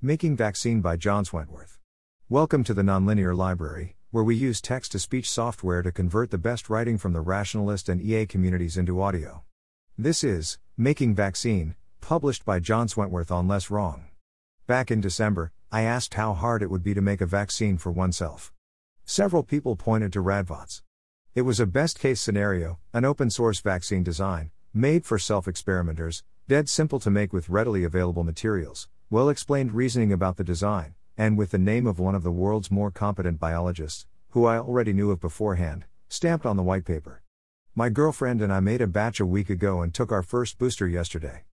Making Vaccine by John Swentworth. Welcome to the Nonlinear Library, where we use text to speech software to convert the best writing from the rationalist and EA communities into audio. This is Making Vaccine, published by John Swentworth on Less Wrong. Back in December, I asked how hard it would be to make a vaccine for oneself. Several people pointed to Radvots. It was a best case scenario, an open source vaccine design, made for self experimenters, dead simple to make with readily available materials well explained reasoning about the design, and with the name of one of the world's more competent biologists, who I already knew of beforehand, stamped on the white paper. My girlfriend and I made a batch a week ago and took our first booster yesterday.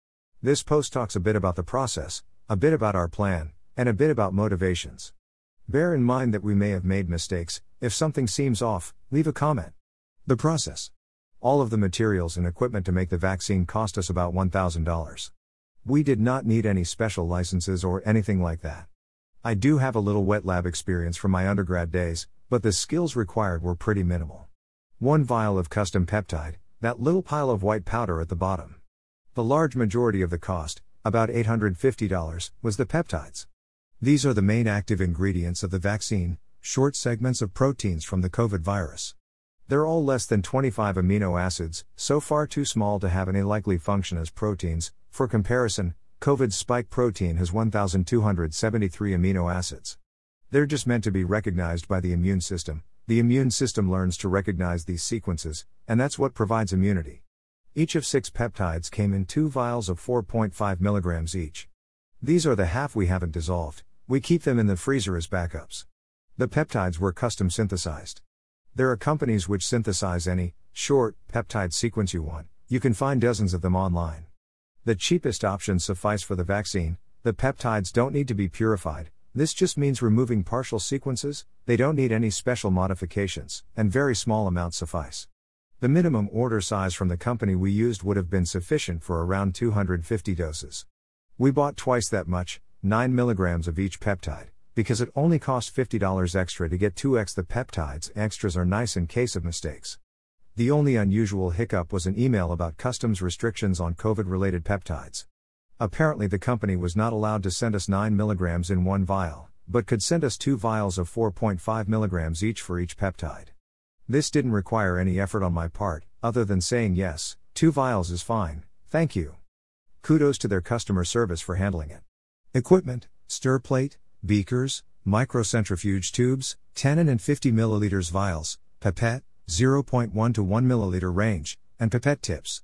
This post talks a bit about the process, a bit about our plan, and a bit about motivations. Bear in mind that we may have made mistakes, if something seems off, leave a comment. The process. All of the materials and equipment to make the vaccine cost us about $1,000. We did not need any special licenses or anything like that. I do have a little wet lab experience from my undergrad days, but the skills required were pretty minimal. One vial of custom peptide, that little pile of white powder at the bottom. The large majority of the cost, about $850, was the peptides. These are the main active ingredients of the vaccine, short segments of proteins from the COVID virus. They're all less than 25 amino acids, so far too small to have any likely function as proteins, for comparison, COVID's spike protein has 1,273 amino acids. They're just meant to be recognized by the immune system. The immune system learns to recognize these sequences, and that's what provides immunity. Each of six peptides came in two vials of 4.5 mg each. These are the half we haven't dissolved, we keep them in the freezer as backups. The peptides were custom synthesized. There are companies which synthesize any short peptide sequence you want, you can find dozens of them online. The cheapest options suffice for the vaccine, the peptides don't need to be purified, this just means removing partial sequences, they don't need any special modifications, and very small amounts suffice. The minimum order size from the company we used would have been sufficient for around 250 doses. We bought twice that much, 9 milligrams of each peptide, because it only cost $50 extra to get 2x the peptides, extras are nice in case of mistakes. The only unusual hiccup was an email about customs restrictions on COVID related peptides. Apparently, the company was not allowed to send us 9 mg in one vial, but could send us two vials of 4.5 mg each for each peptide. This didn't require any effort on my part, other than saying yes, two vials is fine, thank you. Kudos to their customer service for handling it. Equipment, stir plate, beakers, microcentrifuge tubes, 10 and 50 milliliters vials, pipette, 0.1 to 1 milliliter range, and pipette tips.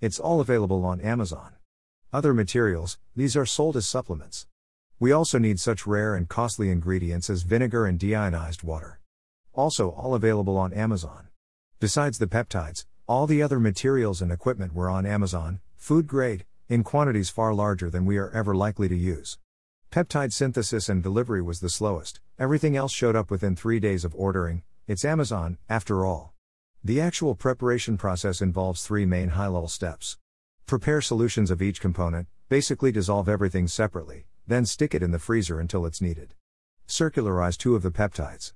It's all available on Amazon. Other materials, these are sold as supplements. We also need such rare and costly ingredients as vinegar and deionized water. Also, all available on Amazon. Besides the peptides, all the other materials and equipment were on Amazon, food grade, in quantities far larger than we are ever likely to use. Peptide synthesis and delivery was the slowest, everything else showed up within three days of ordering, it's Amazon, after all. The actual preparation process involves three main high level steps. Prepare solutions of each component, basically dissolve everything separately, then stick it in the freezer until it's needed. Circularize two of the peptides.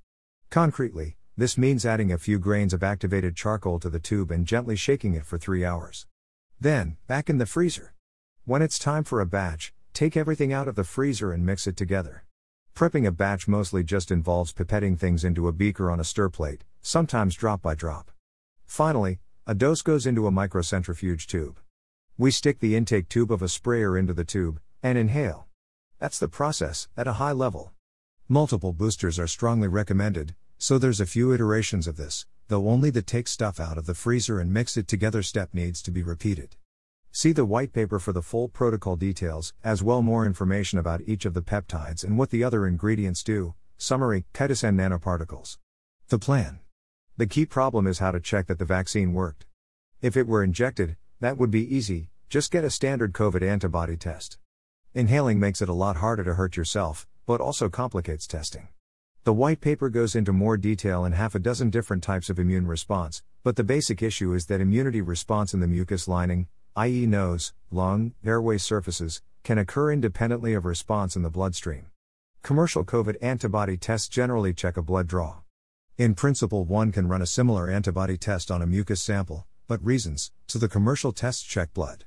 Concretely, this means adding a few grains of activated charcoal to the tube and gently shaking it for three hours. Then, back in the freezer. When it's time for a batch, take everything out of the freezer and mix it together. Prepping a batch mostly just involves pipetting things into a beaker on a stir plate, sometimes drop by drop. Finally, a dose goes into a microcentrifuge tube. We stick the intake tube of a sprayer into the tube, and inhale. That's the process, at a high level. Multiple boosters are strongly recommended, so there's a few iterations of this, though only the take stuff out of the freezer and mix it together step needs to be repeated. See the white paper for the full protocol details, as well more information about each of the peptides and what the other ingredients do. Summary, chitosan nanoparticles. The plan. The key problem is how to check that the vaccine worked. If it were injected, that would be easy, just get a standard COVID antibody test. Inhaling makes it a lot harder to hurt yourself, but also complicates testing. The white paper goes into more detail in half a dozen different types of immune response, but the basic issue is that immunity response in the mucus lining, i.e., nose, lung, airway surfaces, can occur independently of response in the bloodstream. Commercial COVID antibody tests generally check a blood draw. In principle, one can run a similar antibody test on a mucus sample, but reasons, so the commercial tests check blood.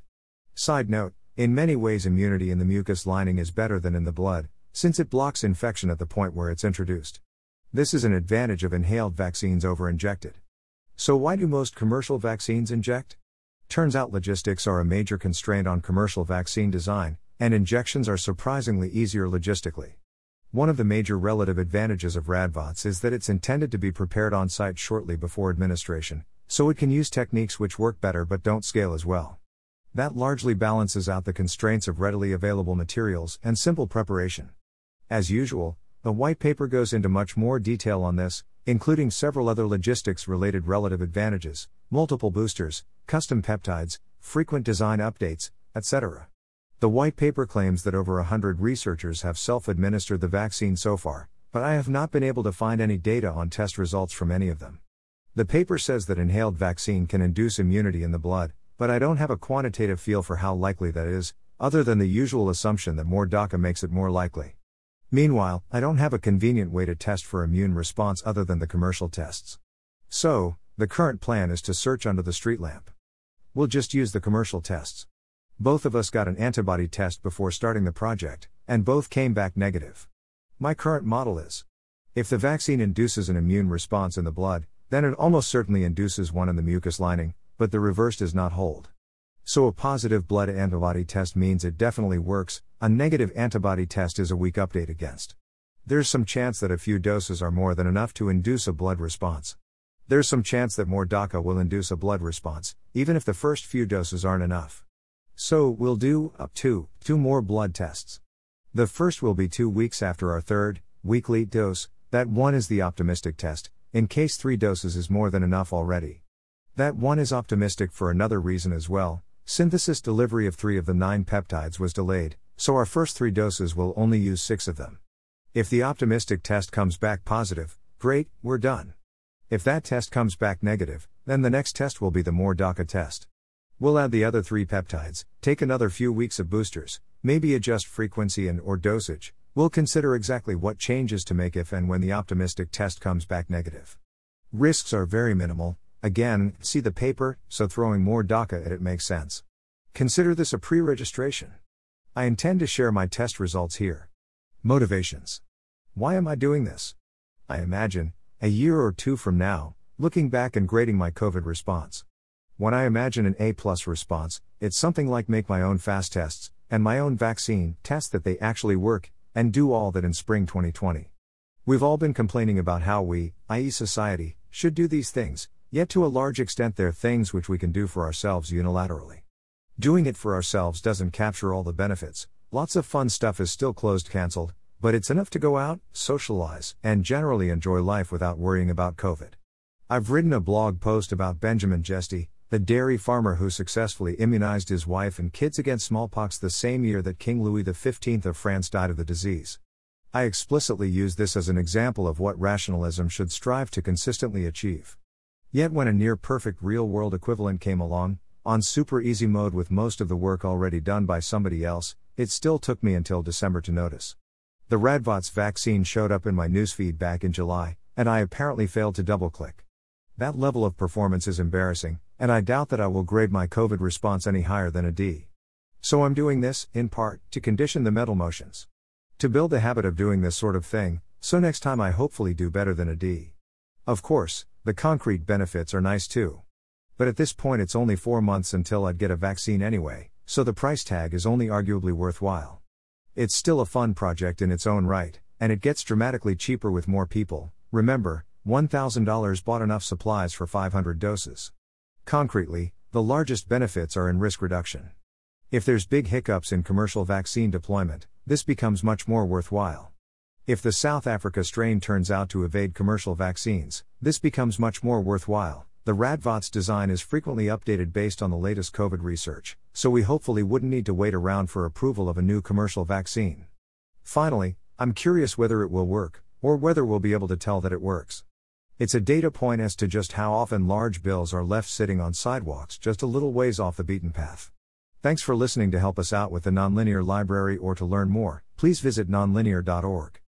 Side note in many ways, immunity in the mucus lining is better than in the blood, since it blocks infection at the point where it's introduced. This is an advantage of inhaled vaccines over injected. So, why do most commercial vaccines inject? Turns out logistics are a major constraint on commercial vaccine design, and injections are surprisingly easier logistically. One of the major relative advantages of Radvots is that it's intended to be prepared on site shortly before administration, so it can use techniques which work better but don't scale as well. That largely balances out the constraints of readily available materials and simple preparation. As usual, the white paper goes into much more detail on this, including several other logistics related relative advantages, multiple boosters, custom peptides, frequent design updates, etc. The white paper claims that over 100 researchers have self administered the vaccine so far, but I have not been able to find any data on test results from any of them. The paper says that inhaled vaccine can induce immunity in the blood, but I don't have a quantitative feel for how likely that is, other than the usual assumption that more DACA makes it more likely. Meanwhile, I don't have a convenient way to test for immune response other than the commercial tests. So, the current plan is to search under the street lamp. We'll just use the commercial tests. Both of us got an antibody test before starting the project, and both came back negative. My current model is if the vaccine induces an immune response in the blood, then it almost certainly induces one in the mucous lining, but the reverse does not hold. So a positive blood antibody test means it definitely works, a negative antibody test is a weak update against. There's some chance that a few doses are more than enough to induce a blood response. There's some chance that more DACA will induce a blood response, even if the first few doses aren't enough. So, we'll do, up to, two more blood tests. The first will be two weeks after our third, weekly dose, that one is the optimistic test, in case three doses is more than enough already. That one is optimistic for another reason as well synthesis delivery of three of the nine peptides was delayed, so our first three doses will only use six of them. If the optimistic test comes back positive, great, we're done. If that test comes back negative, then the next test will be the more DACA test. We'll add the other three peptides, take another few weeks of boosters, maybe adjust frequency and or dosage. We'll consider exactly what changes to make if and when the optimistic test comes back negative. Risks are very minimal. Again, see the paper, so throwing more DACA at it makes sense. Consider this a pre-registration. I intend to share my test results here. Motivations. Why am I doing this? I imagine, a year or two from now, looking back and grading my COVID response. When I imagine an A plus response, it's something like make my own fast tests, and my own vaccine, test that they actually work, and do all that in spring 2020. We've all been complaining about how we, i.e., society, should do these things, yet to a large extent they're things which we can do for ourselves unilaterally. Doing it for ourselves doesn't capture all the benefits, lots of fun stuff is still closed cancelled, but it's enough to go out, socialize, and generally enjoy life without worrying about COVID. I've written a blog post about Benjamin Jesty, the dairy farmer who successfully immunized his wife and kids against smallpox the same year that King Louis XV of France died of the disease. I explicitly use this as an example of what rationalism should strive to consistently achieve. Yet, when a near perfect real world equivalent came along, on super easy mode with most of the work already done by somebody else, it still took me until December to notice. The Radvots vaccine showed up in my newsfeed back in July, and I apparently failed to double click. That level of performance is embarrassing, and I doubt that I will grade my COVID response any higher than a D. So I'm doing this, in part, to condition the mental motions. To build the habit of doing this sort of thing, so next time I hopefully do better than a D. Of course, the concrete benefits are nice too. But at this point it's only four months until I'd get a vaccine anyway, so the price tag is only arguably worthwhile. It's still a fun project in its own right, and it gets dramatically cheaper with more people. Remember, $1,000 bought enough supplies for 500 doses. Concretely, the largest benefits are in risk reduction. If there's big hiccups in commercial vaccine deployment, this becomes much more worthwhile. If the South Africa strain turns out to evade commercial vaccines, this becomes much more worthwhile. The Radvots design is frequently updated based on the latest COVID research, so we hopefully wouldn't need to wait around for approval of a new commercial vaccine. Finally, I'm curious whether it will work, or whether we'll be able to tell that it works. It's a data point as to just how often large bills are left sitting on sidewalks just a little ways off the beaten path. Thanks for listening to help us out with the Nonlinear Library or to learn more, please visit nonlinear.org.